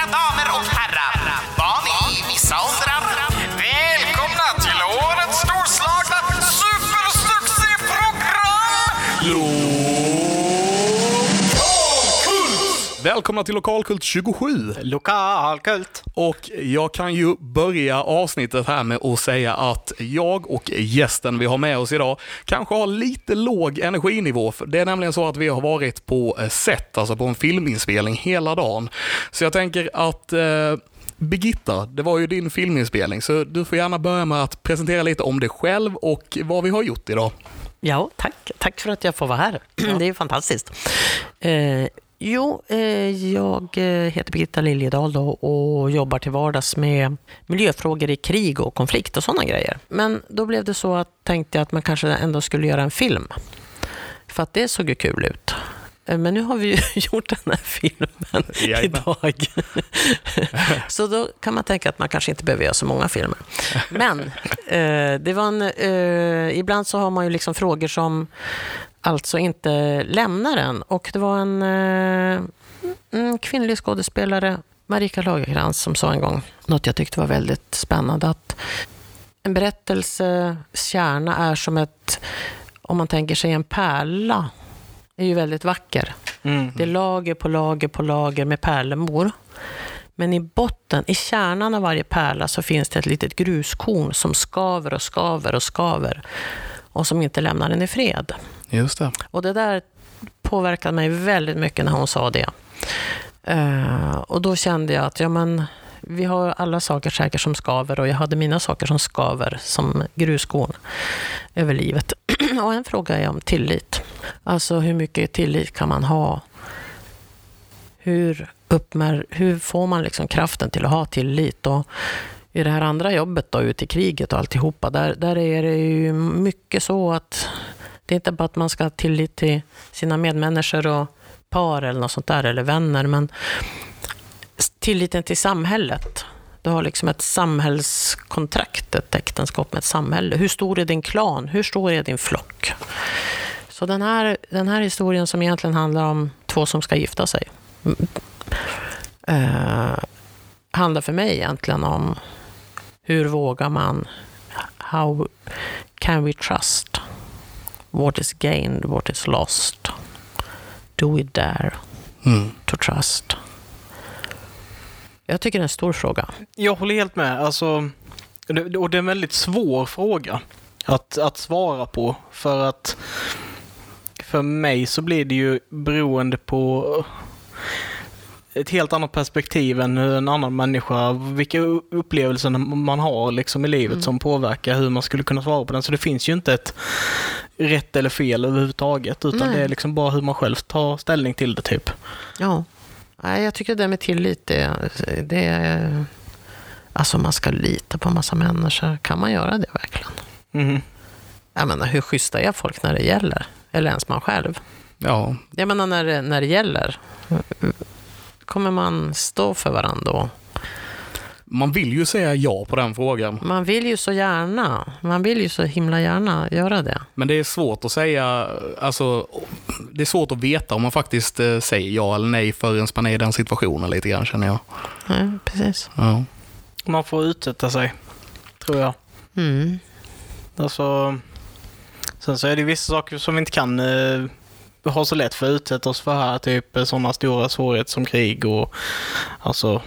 Mina damer och herrar, barn i vissa åldrar. Välkomna till årets storslagna supersuccéprogram! Välkomna till Lokalkult 27. Lokalkult. Och jag kan ju börja avsnittet här med att säga att jag och gästen vi har med oss idag kanske har lite låg energinivå. För Det är nämligen så att vi har varit på eh, set, alltså på en filminspelning hela dagen. Så jag tänker att eh, Birgitta, det var ju din filminspelning, så du får gärna börja med att presentera lite om dig själv och vad vi har gjort idag. Ja, tack. Tack för att jag får vara här. Det är fantastiskt. Eh, jo, eh, jag eh, heter Birgitta Liljedahl och jobbar till vardags med miljöfrågor i krig och konflikt och sådana grejer. Men då blev det så att tänkte jag att man kanske ändå skulle göra en film. För att det såg ju kul ut. Eh, Men nu har vi ju gjort den här filmen Jajamän. idag. Så då kan man tänka att man kanske inte behöver göra så många filmer. Men eh, det var en, eh, ibland så har man ju liksom frågor som alltså inte lämnar en. Och det var en, eh, en kvinnlig skådespelare, Marika Lagercrantz, som sa en gång något jag tyckte var väldigt spännande. Att en berättelses kärna är som ett, om man tänker sig en pärla, är ju väldigt vacker. Det är lager på lager på lager med pärlemor. Men i botten, i kärnan av varje pärla, så finns det ett litet gruskorn som skaver och skaver och skaver och som inte lämnar den i fred. Just det. Och det där påverkade mig väldigt mycket när hon sa det. Eh, och då kände jag att ja, men, vi har alla saker säkert som skaver och jag hade mina saker som skaver som gruskorn över livet. och en fråga är om tillit. Alltså hur mycket tillit kan man ha? Hur, uppmär, hur får man liksom kraften till att ha tillit? Och i det här andra jobbet då, ute i kriget och alltihopa, där, där är det ju mycket så att det är inte bara att man ska ha tillit till sina medmänniskor och par eller något sånt där, eller vänner, men tilliten till samhället. Du har liksom ett samhällskontrakt, ett äktenskap med ett samhälle. Hur stor är din klan? Hur stor är din flock? Så den här, den här historien som egentligen handlar om två som ska gifta sig, mm, eh, handlar för mig egentligen om hur vågar man, how can we trust? What is gained, what is lost? Do we dare Mm. to trust? Jag tycker det är en stor fråga. Jag håller helt med. Alltså, det- och det är en väldigt svår fråga att, att svara på. För att för mig så blir det ju beroende på ett helt annat perspektiv än en annan människa, vilka upplevelser man har liksom i livet som påverkar hur man skulle kunna svara på den. Så det finns ju inte ett rätt eller fel överhuvudtaget, utan Nej. det är liksom bara hur man själv tar ställning till det typ. Ja. Nej, jag tycker det där med tillit, det, det är... Alltså man ska lita på en massa människor. Kan man göra det verkligen? Mhm. Jag menar, hur schyssta är folk när det gäller? Eller ens man själv? Ja, Jag menar, när det, när det gäller, kommer man stå för varandra då? man vill ju säga ja på den frågan. Man vill ju så gärna, man vill ju så himla gärna göra det. Men det är svårt att säga, alltså, det är svårt att veta om man faktiskt eh, säger ja eller nej förrän man är i den situationen lite grann känner jag. Ja, precis. Ja. Man får utsätta sig, tror jag. Mm. Alltså, sen så är det vissa saker som vi inte kan eh, ha så lätt för att utsätta oss för här. Typ sådana stora svårigheter som krig och alltså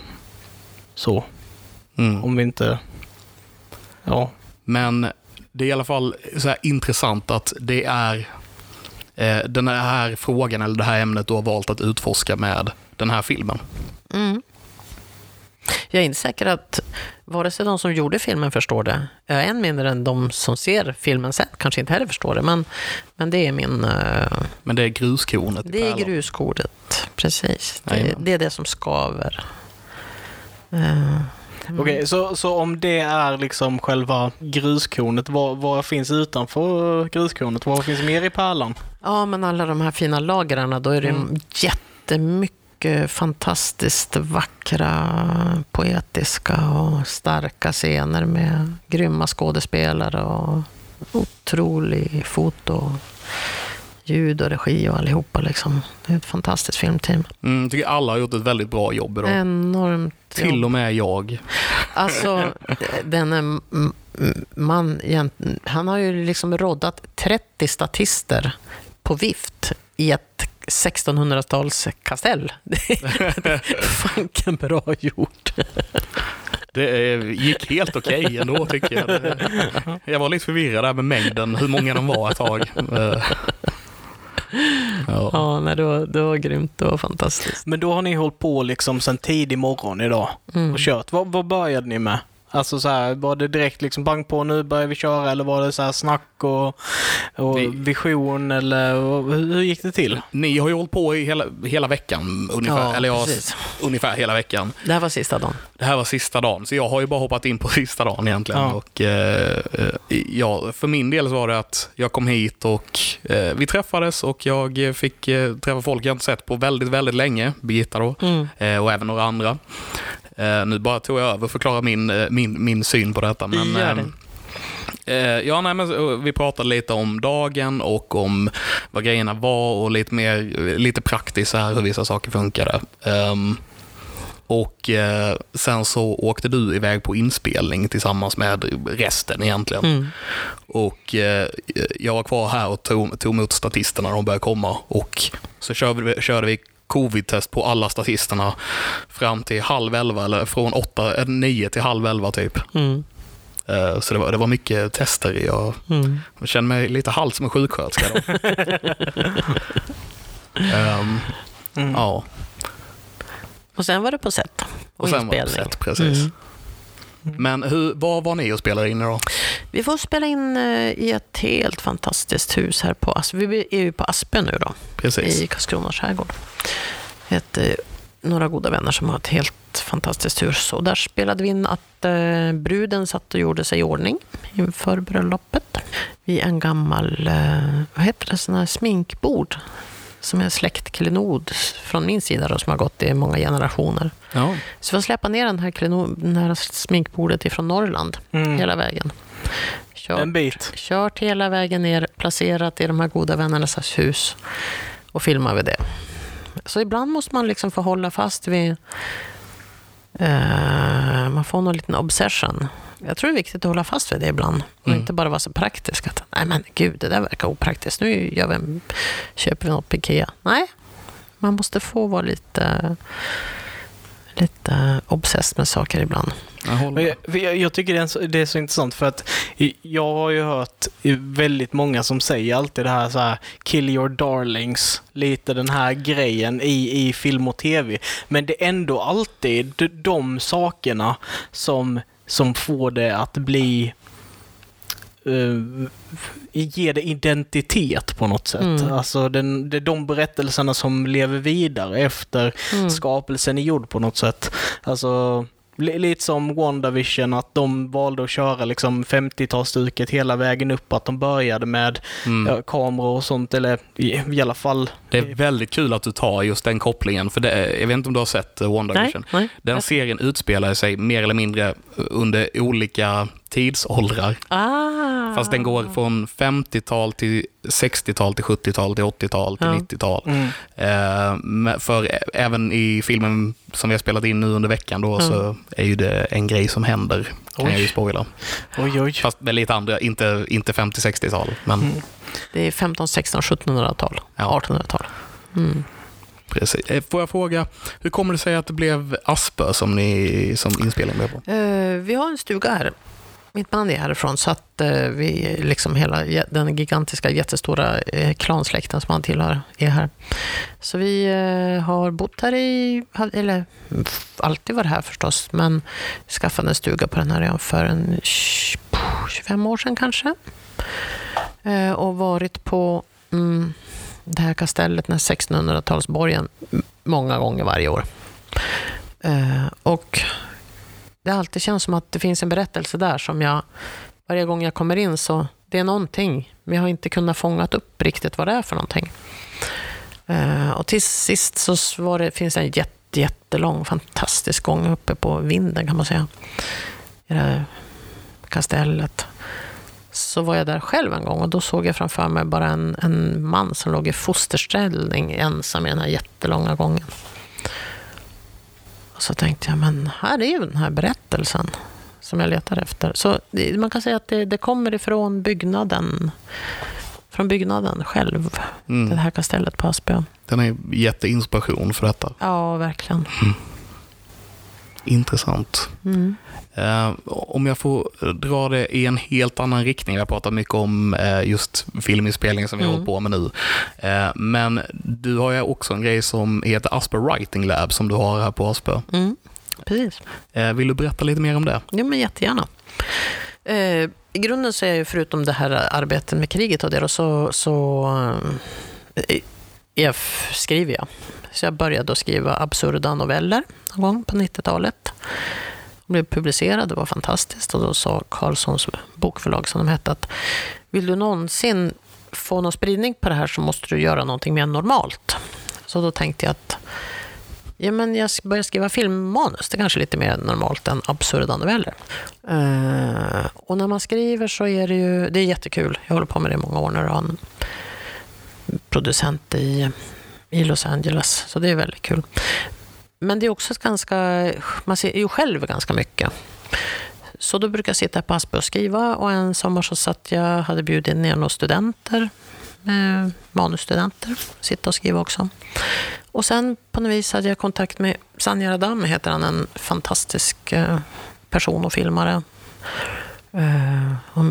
så. Mm. Om vi inte... Ja. Men det är i alla fall så här intressant att det är eh, den här frågan eller det här ämnet du har valt att utforska med den här filmen. Mm. Jag är inte säker att vare sig de som gjorde filmen förstår det, eh, än mindre än de som ser filmen sen kanske inte heller förstår det, men, men det är min... eh, Men det är gruskornet Det är pärlan. gruskordet, precis. Det, det är det som skaver. Eh, Okej, så, så om det är liksom själva gruskornet, vad, vad finns utanför gruskornet? Vad finns mer i pärlan? Ja, men alla de här fina lagren, då är det Mm. jättemycket fantastiskt vackra, poetiska och starka scener med grymma skådespelare och otrolig foto. ljud och regi och allihopa. Liksom. Det är ett fantastiskt filmteam. Mm, tycker alla har gjort ett väldigt bra jobb idag. Enormt Till jobb. och med jag. Alltså, den är man, han har ju liksom roddat 30 statister på vift i ett 1600-tals kastell. Det är fanken bra gjort. Det gick helt okej ändå tycker jag. Jag var lite förvirrad där med mängden, hur många de var ett tag. Ja. Ja, nej, det, var, det var grymt. Det var fantastiskt. Men då har ni hållit på liksom sen tidig morgon idag Mm. och kört. Vad, vad började ni med? Alltså så här, var det direkt liksom bang på nu börjar vi köra eller var det så här snack och, och Vi- vision eller hur, hur gick det till? Ni har ju hållit på i hela, hela veckan, ungefär. Ja, Eller ja, precis. ungefär hela veckan. Det här var sista dagen. Det här var sista dagen, så jag har ju bara hoppat in på sista dagen egentligen. Ja. Och, eh, eh, ja, för min del så var det att jag kom hit och eh, vi träffades och jag fick eh, träffa folk jag inte sett på väldigt, väldigt länge. Birgitta då, Mm. eh, och även några andra. Eh, nu bara tog jag över och förklarade min, eh, min, min syn på detta. Men, Gör ehm, Eh, ja, nej, men vi pratade lite om dagen och om vad grejerna var och lite mer lite praktiskt så här hur vissa saker funkade. Ehm, och eh, sen så åkte du iväg på inspelning tillsammans med resten egentligen. Mm. Och eh, jag var kvar här och tog, tog emot statisterna när de började komma. Och så körde vi, körde vi covid-test på alla statisterna fram till halv elva, eller från åtta, eh, nio till halv elva typ. Mm. Eh, Så det var, det var mycket tester. Jag, Mm. jag kände mig lite halvt som en sjuksköterska då. Ehm, Mm. Ja, Och sen var det på set och, och sen var det inspelning. sett, precis. Mm. Men hur, vad var ni och spelade in då? Vi får spela in eh, i ett helt fantastiskt hus här på Asp. Vi är ju på Aspen nu då, Precis. i Karlskrona skärgård. Ett, eh, några goda vänner som har ett helt fantastiskt hus. Och där spelade vi in att eh, bruden satt och gjorde sig i ordning inför bröllopet. Vid en gammal, eh, vad heter det, sån här sminkbord. Som är släktklenod från min sida då, som har gått i många generationer. Ja. Så vi släppa ner den här, klenod, den här sminkbordet ifrån Norrland Mm. hela vägen. Kört, En bit. kört hela vägen ner, placerat i de här goda vännernas hus och filmar vi det. Så ibland måste man liksom få hålla fast vid... Eh, man får någon liten obsession. Jag tror det är viktigt att hålla fast vid det ibland och Mm. inte bara vara så praktisk. Att, Nej men gud, det där verkar opraktiskt. Nu gör vi en, köper vi något på Ikea. Nej, man måste få vara lite, lite obsessed med saker ibland. Jag. Jag, jag, tycker det är, så, det är så intressant för att jag har ju hört väldigt många som säger alltid det här så här kill your darlings, lite den här grejen i, i film och tv. Men det är ändå alltid de, de sakerna som, som får det att bli uh, ge det identitet på något sätt. Mm. Alltså den, det är de berättelserna som lever vidare efter Mm. skapelsen är gjord på något sätt. Alltså, li- lite som WandaVision, att de valde att köra liksom 50-talsstuket hela vägen upp, att de började med Mm. ja, kameror och sånt, eller i, i alla fall... Det är väldigt kul att du tar just den kopplingen, för det, jag vet inte om du har sett eh, Nej, WandaVision? nej. Den serien utspelar sig mer eller mindre under olika tidsåldrar. Ah. Fast den går från 50-tal till 60-tal till 70-tal till 80-tal till Ja. 90-tal. Mm. Eh, men för även i filmen som vi har spelat in nu under veckan då Mm. så är ju det en grej som händer. Kan Oj. jag ju spoila. Oj, oj. Fast med lite andra, inte, inte 50-60-tal. Men Mm. Det är 15, 16, 1700-tal. Ja. 1800-tal. Mm. precis. Eh, Får jag fråga, hur kommer det sig att det blev Aspö som, ni, som inspelningen blev på? Eh, vi har en stuga här. Mitt man är härifrån, så att eh, vi, liksom hela den gigantiska, jättestora eh, klansläkten som han tillhör är här. Så vi eh, har bott här i, eller alltid varit här förstås, men skaffade en stuga på den här ön för en 25 år sedan kanske. Eh, och varit på mm, det här kastellet, den här 1600-talsborgen, många gånger varje år. Eh, och det har alltid känts som att det finns en berättelse där som jag, varje gång jag kommer in så, det är någonting, men jag har inte kunnat fånga upp riktigt vad det är för någonting. Eh, och till sist så var det, finns det en jätte, jättelång, fantastisk gång uppe på vinden kan man säga. I det här kastellet. så var jag där själv en gång och då såg jag framför mig bara en, en man som låg i fosterställning ensam i den här jättelånga gången. Och så tänkte jag, men här är ju den här berättelsen som jag letar efter. Så det, man kan säga att det, det kommer ifrån byggnaden, från byggnaden själv, Mm. det här kastellet på Aspö. Den är jätteinspiration för detta. Ja, verkligen. Intressant. Mm. Eh, om jag får dra det i en helt annan riktning. Vi har pratat mycket om eh, just filminspelning som vi Mm. håller på med nu. Eh, men du har ju också en grej som heter Asper Writing Lab som du har här på Aspö. Mm. Precis. Vill du berätta lite mer om det? Ja, men jättegärna. I grunden så är ju förutom det här arbetet med kriget och det då, så, så jag skriver jag. Så jag började att skriva absurda noveller någon gång på 90-talet. De blev publicerade, det var fantastiskt. Och då sa Carlssons bokförlag, som de hette, att vill du någonsin få någon spridning på det här så måste du göra någonting mer normalt. Så då tänkte jag att Ja, men jag börjar skriva filmmanus. Det är kanske är lite mer normalt än absurda noveller. Uh, och när man skriver så är det ju det är jättekul. Jag håller på med det i många år nu. Jag har en producent i, i Los Angeles, så det är väldigt kul. Men det är också ganska... Man ser ju själv ganska mycket. Så då brukar jag sitta på Aspö och skriva och en sommar så satt jag, hade bjudit ner några studenter, eh, manusstudenter, sitta och skriva också. Och sen på något vis hade jag kontakt med Sanja Radam, heter han, en fantastisk eh, person och filmare. Eh, och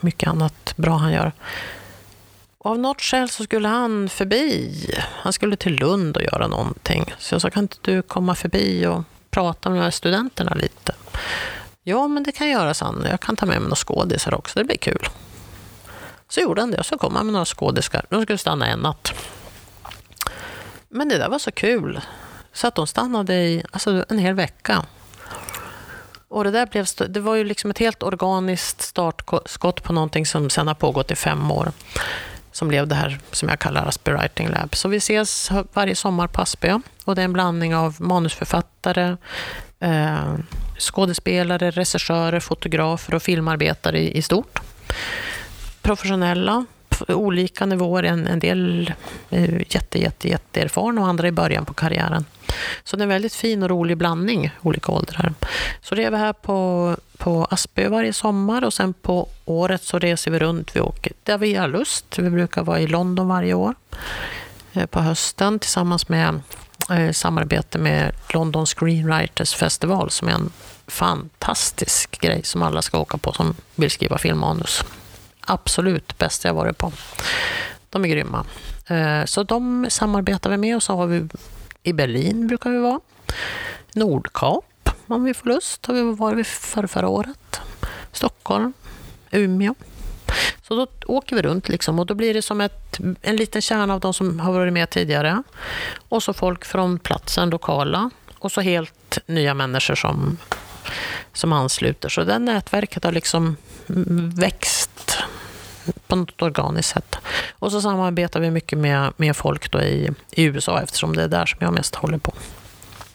mycket annat bra han gör. Och av något skäl så skulle han förbi. Han skulle till Lund och göra någonting. Så jag sa, kan inte du komma förbi och prata med de här studenterna lite? Ja, men det kan jag göra, sa han. Jag kan ta med mig några skådisar också, det blir kul. Så gjorde han det och så kom han med några skådisar. De skulle stanna en natt. Men det där var så kul. Så att de stannade i alltså, en hel vecka. Och det där blev, det var ju liksom ett helt organiskt startskott på någonting som sen har pågått i fem år. Som blev det här som jag kallar Aspö Writing Lab. Så vi ses varje sommar på Aspö. Och det är en blandning av manusförfattare, eh, skådespelare, regissörer, fotografer och filmarbetare i, i stort. Professionella på olika nivåer. En, en del är jätte, jätte, jätte och andra i början på karriären. Så det är en väldigt fin och rolig blandning, olika åldrar. Så det är vi här på, på Aspö varje sommar och sen på året så reser vi runt. Vi åker där vi har lust. Vi brukar vara i London varje år eh, på hösten tillsammans med eh, samarbete med London Screenwriters Festival som är en fantastisk grej som alla ska åka på som vill skriva filmmanus. Absolut bästa jag varit på. De är grymma. Eh, så de samarbetar vi med och så har vi i Berlin brukar vi vara. Nordkap om vi får lust har vi varit för förra året. Stockholm, Umeå. Så då åker vi runt liksom och då blir det som ett, en liten kärna av de som har varit med tidigare. Och så folk från platsen, lokala. Och så helt nya människor som, som ansluter. Så det nätverket har liksom växt på något organiskt sätt. Och så samarbetar vi mycket med, med folk då i, i USA eftersom det är där som jag mest håller på.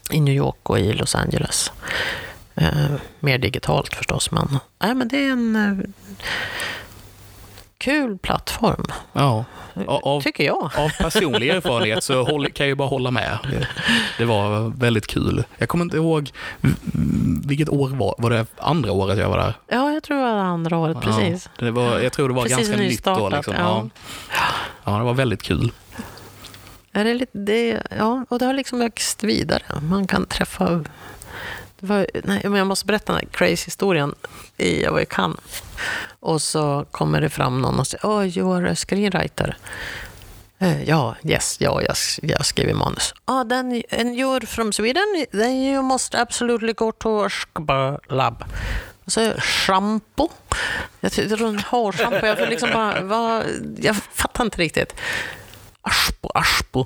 I New York och i Los Angeles. Eh, mer digitalt förstås, men, nej, men det är en eh, kul plattform, Ja, av, tycker jag. av personlig erfarenhet så håll, kan jag ju bara hålla med. Det, var väldigt kul. Jag kommer inte ihåg vilket år var, var det andra året jag var där? Ja, jag tror det var andra året, precis. Ja, det var, jag tror det var Precis ganska nytt då. Liksom. ja. Ja. ja, det var väldigt kul. Är det lite, det, ja, och det har liksom växt vidare. Man kan träffa... Var, nej, men jag måste berätta den här crazy-historien. I, jag var i Cannes. Och så kommer det fram någon och säger oh, you are a screenwriter. Uh, eh, ja, yes, ja, jag, jag skriver manus. Ah, then, and you're from Sweden? Then you must absolutely go to a lab. Och så shampoo. Jag tror en. Jag, liksom bara, vad, jag fattar inte riktigt. Aschbo, Aschbo.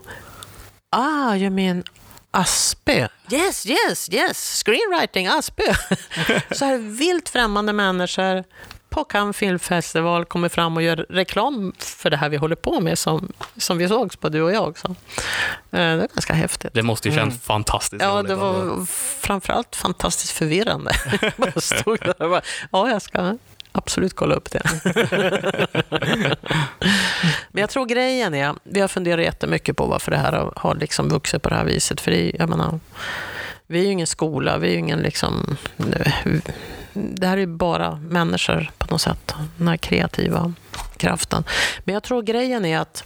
Ah, you mean Aspö? Yes, yes, yes. Screenwriting, Aspö. så här vilt främmande människor på Cannes filmfestival kommer fram och gör reklam för det här vi håller på med som, som vi sågs på, du och jag också. Eh, Det är ganska häftigt. Det måste ju känns fantastiskt Ja, det var framförallt fantastiskt förvirrande. Jag stod där och bara, ja, jag ska, absolut kolla upp det. Men jag tror grejen är, vi har funderat jättemycket på varför det här har, liksom vuxit på det här viset. För det, jag menar, vi är ju ingen skola, vi är ju ingen liksom... Det här är ju bara människor på något sätt, den här kreativa kraften. Men jag tror grejen är att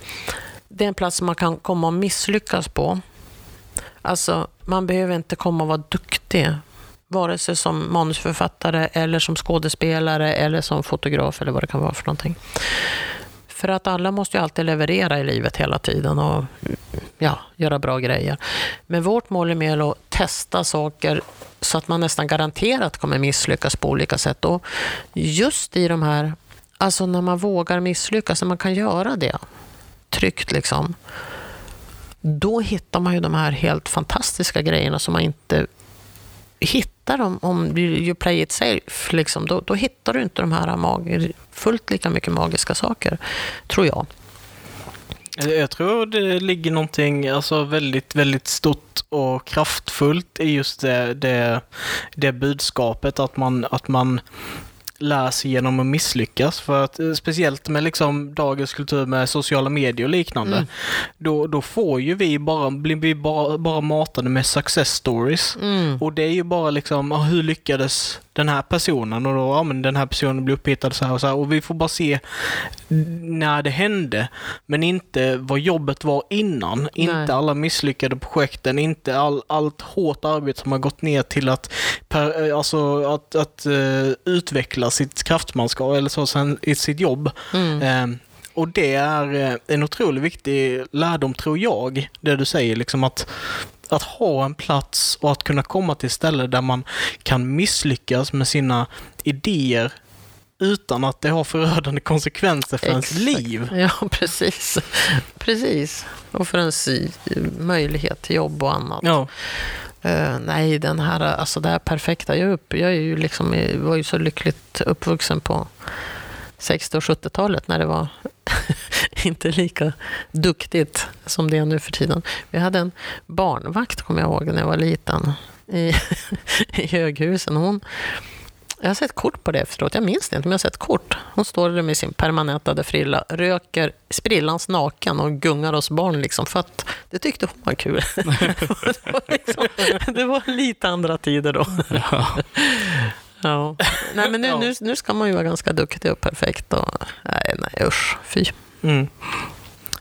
det är en plats man kan komma och misslyckas på. Alltså, man behöver inte komma och vara duktig vare sig som manusförfattare eller som skådespelare eller som fotograf eller vad det kan vara för någonting. För att alla måste ju alltid leverera i livet hela tiden och ja, göra bra grejer. Men vårt mål är mer att testa saker så att man nästan garanterat kommer misslyckas på olika sätt. Och just i de här, alltså när man vågar misslyckas, när man kan göra det tryggt liksom, då hittar man ju de här helt fantastiska grejerna som man inte hittar dem om you play it safe. Liksom, då, då hittar du inte de här mag fullt lika mycket magiska saker, tror jag. Eh, jag tror det ligger någonting alltså väldigt, väldigt stort och kraftfullt i just det, det, det budskapet att man, att man lär sig genom att misslyckas. För att eh, speciellt med liksom dagens kultur med sociala medier och liknande, mm. då, då får ju vi bara, blir vi bara, bara matade med success stories. Mm. Och det är ju bara liksom, hur lyckades den här personen och då, ja men den här personen blir upphittad så här och så här. Och vi får bara se när det hände, men inte vad jobbet var innan. Nej. Inte alla misslyckade projekten, inte all, allt hårt arbete som har gått ner till att, per, eh, alltså, att, att uh, utveckla sitt kraftmanskap eller så sen, i sitt jobb. Mm. Uh, och det är en otroligt viktig lärdom, tror jag, det du säger, liksom att att ha en plats och att kunna komma till ställen där man kan misslyckas med sina idéer utan att det har förödande konsekvenser för Exakt. ens liv. Ja, precis. Precis. Och för ens möjlighet till jobb och annat. Ja. Uh, nej, den här, alltså det här perfekta. Jag, upp, jag är ju liksom, var ju så lyckligt uppvuxen på 60 och 70-talet när det var inte lika duktigt som det är nu för tiden. Vi hade en barnvakt, kommer jag ihåg, när jag var liten i, i Höghusen. Hon, jag har sett kort på det efteråt. Jag minns det inte, men jag har sett kort. Hon står där med sin permanentade frilla, röker sprillans naken och gungar oss barn. Liksom, för att det tyckte hon var kul. det, var liksom, det var lite andra tider då. Ja. Ja. Nej, men nu, nu, nu ska man ju vara ganska duktig och perfekt. Och, nej, nej usch, fy. Mm.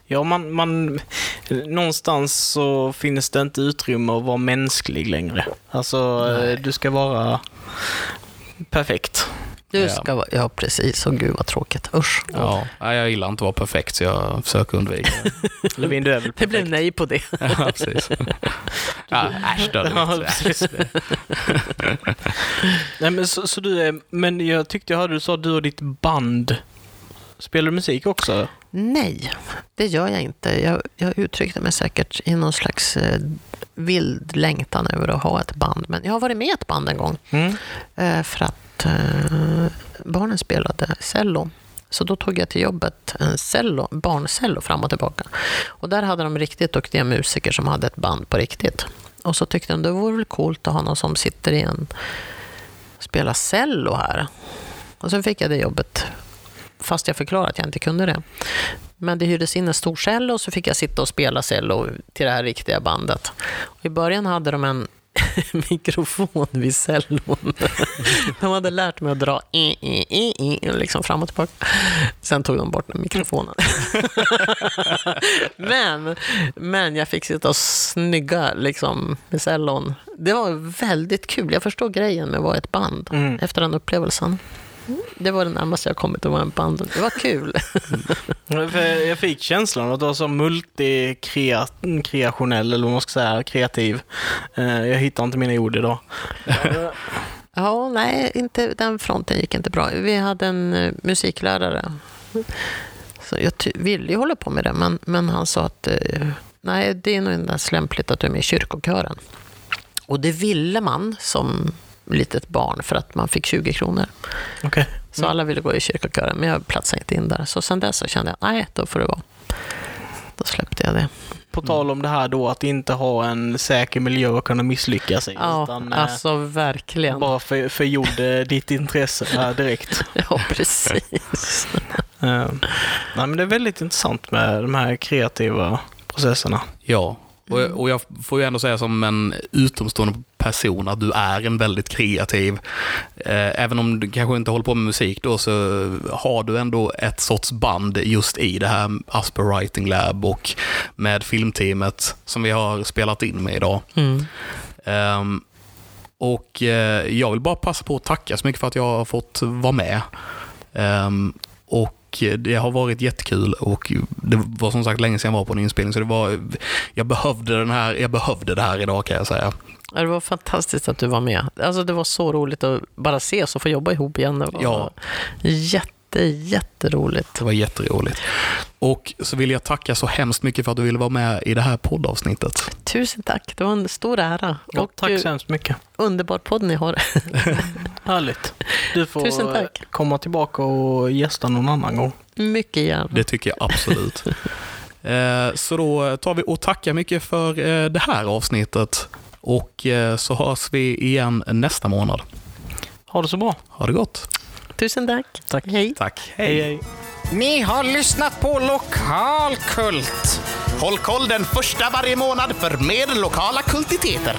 Ja, man, man, någonstans så finns det inte utrymme att vara mänsklig längre. Alltså, nej. du ska vara perfekt. Du ska vara, ja precis, och gud vad tråkigt. Usch. Ja, jag gillar inte att vara perfekt så jag försöker undvika det. Levin, du är väl perfekt? Det blev nej på det. ja, precis. Ja, äsch då. Ja, nej, men så, så, du är, men jag tyckte jag hörde du sa du och ditt band Spelar du musik också? Nej, det gör jag inte. Jag, jag uttryckte mig säkert i någon slags eh, vild längtan över att ha ett band. Men jag har varit med i ett band en gång. Mm. Eh, för att eh, barnen spelade cello. Så då tog jag till jobbet en cello, barncello fram och tillbaka. Och där hade de riktigt duktiga musiker som hade ett band på riktigt. Och så tyckte de det vore väl coolt att ha någon som sitter i en spelar cello här. Och så fick jag det jobbet, fast jag förklarade att jag inte kunde det. Men det hyrdes in en stor cello och så fick jag sitta och spela cello till det här riktiga bandet. Och I början hade de en mikrofon vid cellon. De hade lärt mig att dra i, i, i, i, liksom fram och tillbaka. Sen tog de bort den mikrofonen. men, men jag fick sitta och snygga liksom, med cellon. Det var väldigt kul. Jag förstår grejen med att vara ett band mm. efter den upplevelsen. Det var det närmaste jag kommit att vara en band. Det var kul. jag fick känslan att du var så multikreationell, eller vad man ska säga, kreativ. Eh, jag hittar inte mina ord idag. ja, nej, inte, den fronten gick inte bra. Vi hade en eh, musiklärare. Så jag ville ju hålla på med det, men, men han sa att eh, nej, det är nog inte ens lämpligt att du är med i kyrkokören. Och det ville man som litet barn för att man fick 20 kronor. Okay. Mm. Så alla ville gå i kyrkokören, men jag platsade inte in där. Så sen dess så kände jag, nej, då får det vara. Då släppte jag det. På tal om det här då att inte ha en säker miljö att kunna misslyckas i. Ja, utan, eh, alltså verkligen. bara för, förgjorde ditt intresse här direkt. Ja, precis. Eh, nej, men det är väldigt intressant med de här kreativa processerna. Ja, och, och jag får ju ändå säga som en utomstående person att du är en väldigt kreativ. Eh, även om du kanske inte håller på med musik då så har du ändå ett sorts band just i det här Asper Writing Lab och med filmteamet som vi har spelat in med idag. Mm. Ehm, och eh, jag vill bara passa på att tacka så mycket för att jag har fått vara med. Ehm, och det har varit jättekul och det var som sagt länge sedan jag var på en inspelning så det var, jag behövde, den här, jag behövde det här idag kan jag säga. Det var fantastiskt att du var med. Alltså, det var så roligt att bara ses och få jobba ihop igen. Det var Ja. jätte, jätteroligt. Det var jätteroligt. Och så vill jag tacka så hemskt mycket för att du ville vara med i det här poddavsnittet. Tusen tack. Det var en stor ära. Ja, och tack så hemskt mycket. underbar podd ni har. Härligt. Du får Tusen tack. komma tillbaka och gästa någon annan gång. Mycket gärna. Det tycker jag absolut. Eh, Så då tar vi och tackar mycket för eh, det här avsnittet. Och eh, så hörs vi igen nästa månad. Ha det så bra. Ha det gott. Tusen tack. Tack. Hej. Tack. hej. hej. Ni har lyssnat på Lokalkult. Håll koll den första varje månad för mer lokala kultiteter.